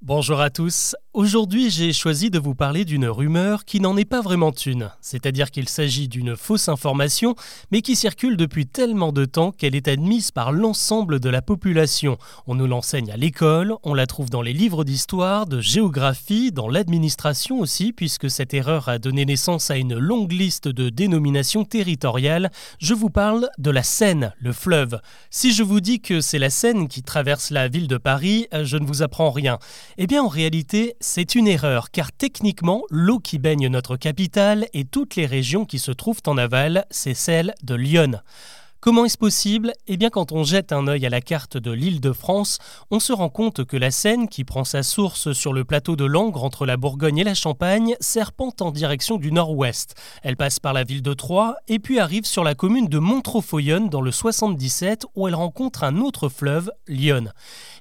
Bonjour à tous. Aujourd'hui, j'ai choisi de vous parler d'une rumeur qui n'en est pas vraiment une. C'est-à-dire qu'il s'agit d'une fausse information, mais qui circule depuis tellement de temps qu'elle est admise par l'ensemble de la population. On nous l'enseigne à l'école, on la trouve dans les livres d'histoire, de géographie, dans l'administration aussi, puisque cette erreur a donné naissance à une longue liste de dénominations territoriales. Je vous parle de la Seine, le fleuve. Si je vous dis que c'est la Seine qui traverse la ville de Paris, je ne vous apprends rien. Eh bien en réalité, c'est une erreur, car techniquement, l'eau qui baigne notre capitale et toutes les régions qui se trouvent en aval, c'est celle de Lyon. Comment est-ce possible? Eh bien quand on jette un œil à la carte de l'île de France, on se rend compte que la Seine, qui prend sa source sur le plateau de Langres entre la Bourgogne et la Champagne, serpente en direction du nord-ouest. Elle passe par la ville de Troyes et puis arrive sur la commune de Montreux-Foyonne dans le 77 où elle rencontre un autre fleuve, Lyon.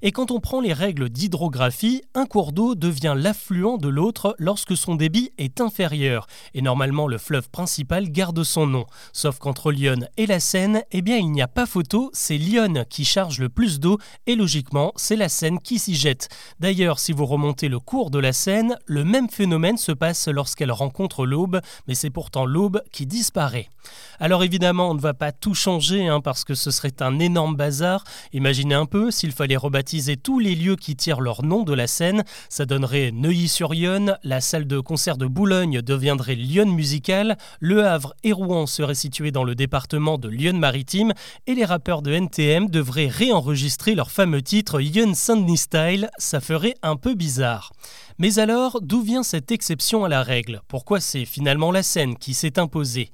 Et quand on prend les règles d'hydrographie, un cours d'eau devient l'affluent de l'autre lorsque son débit est inférieur. Et normalement le fleuve principal garde son nom. Sauf qu'entre Lyon et la Seine, eh bien il n'y a pas photo, c'est Lyon qui charge le plus d'eau et logiquement c'est la Seine qui s'y jette. D'ailleurs si vous remontez le cours de la Seine, le même phénomène se passe lorsqu'elle rencontre l'aube, mais c'est pourtant l'aube qui disparaît. Alors évidemment on ne va pas tout changer hein, parce que ce serait un énorme bazar. Imaginez un peu s'il fallait rebaptiser tous les lieux qui tirent leur nom de la Seine, ça donnerait Neuilly-sur-Yonne, la salle de concert de Boulogne deviendrait Lyon Musical, Le Havre et Rouen seraient situés dans le département de Lyon-Marie et les rappeurs de NTM devraient réenregistrer leur fameux titre Young Sunday Style, ça ferait un peu bizarre. Mais alors, d'où vient cette exception à la règle? Pourquoi c'est finalement la Seine qui s'est imposée?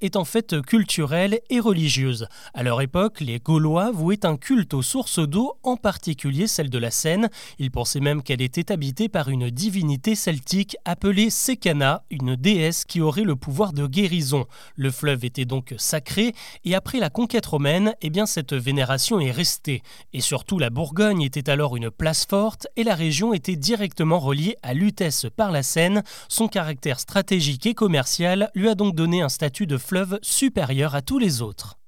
Est en fait culturelle et religieuse. À leur époque, les Gaulois vouaient un culte aux sources d'eau, en particulier celle de la Seine. Ils pensaient même qu'elle était habitée par une divinité celtique appelée Sekana, une déesse qui aurait le pouvoir de guérison. Le fleuve était donc sacré, et après la conquête romaine, eh bien cette vénération est restée. Et surtout, la Bourgogne était alors une place forte, et la région était directement relié à Lutèce par la Seine. Son caractère stratégique et commercial lui a donc donné un de fleuve supérieur à tous les autres.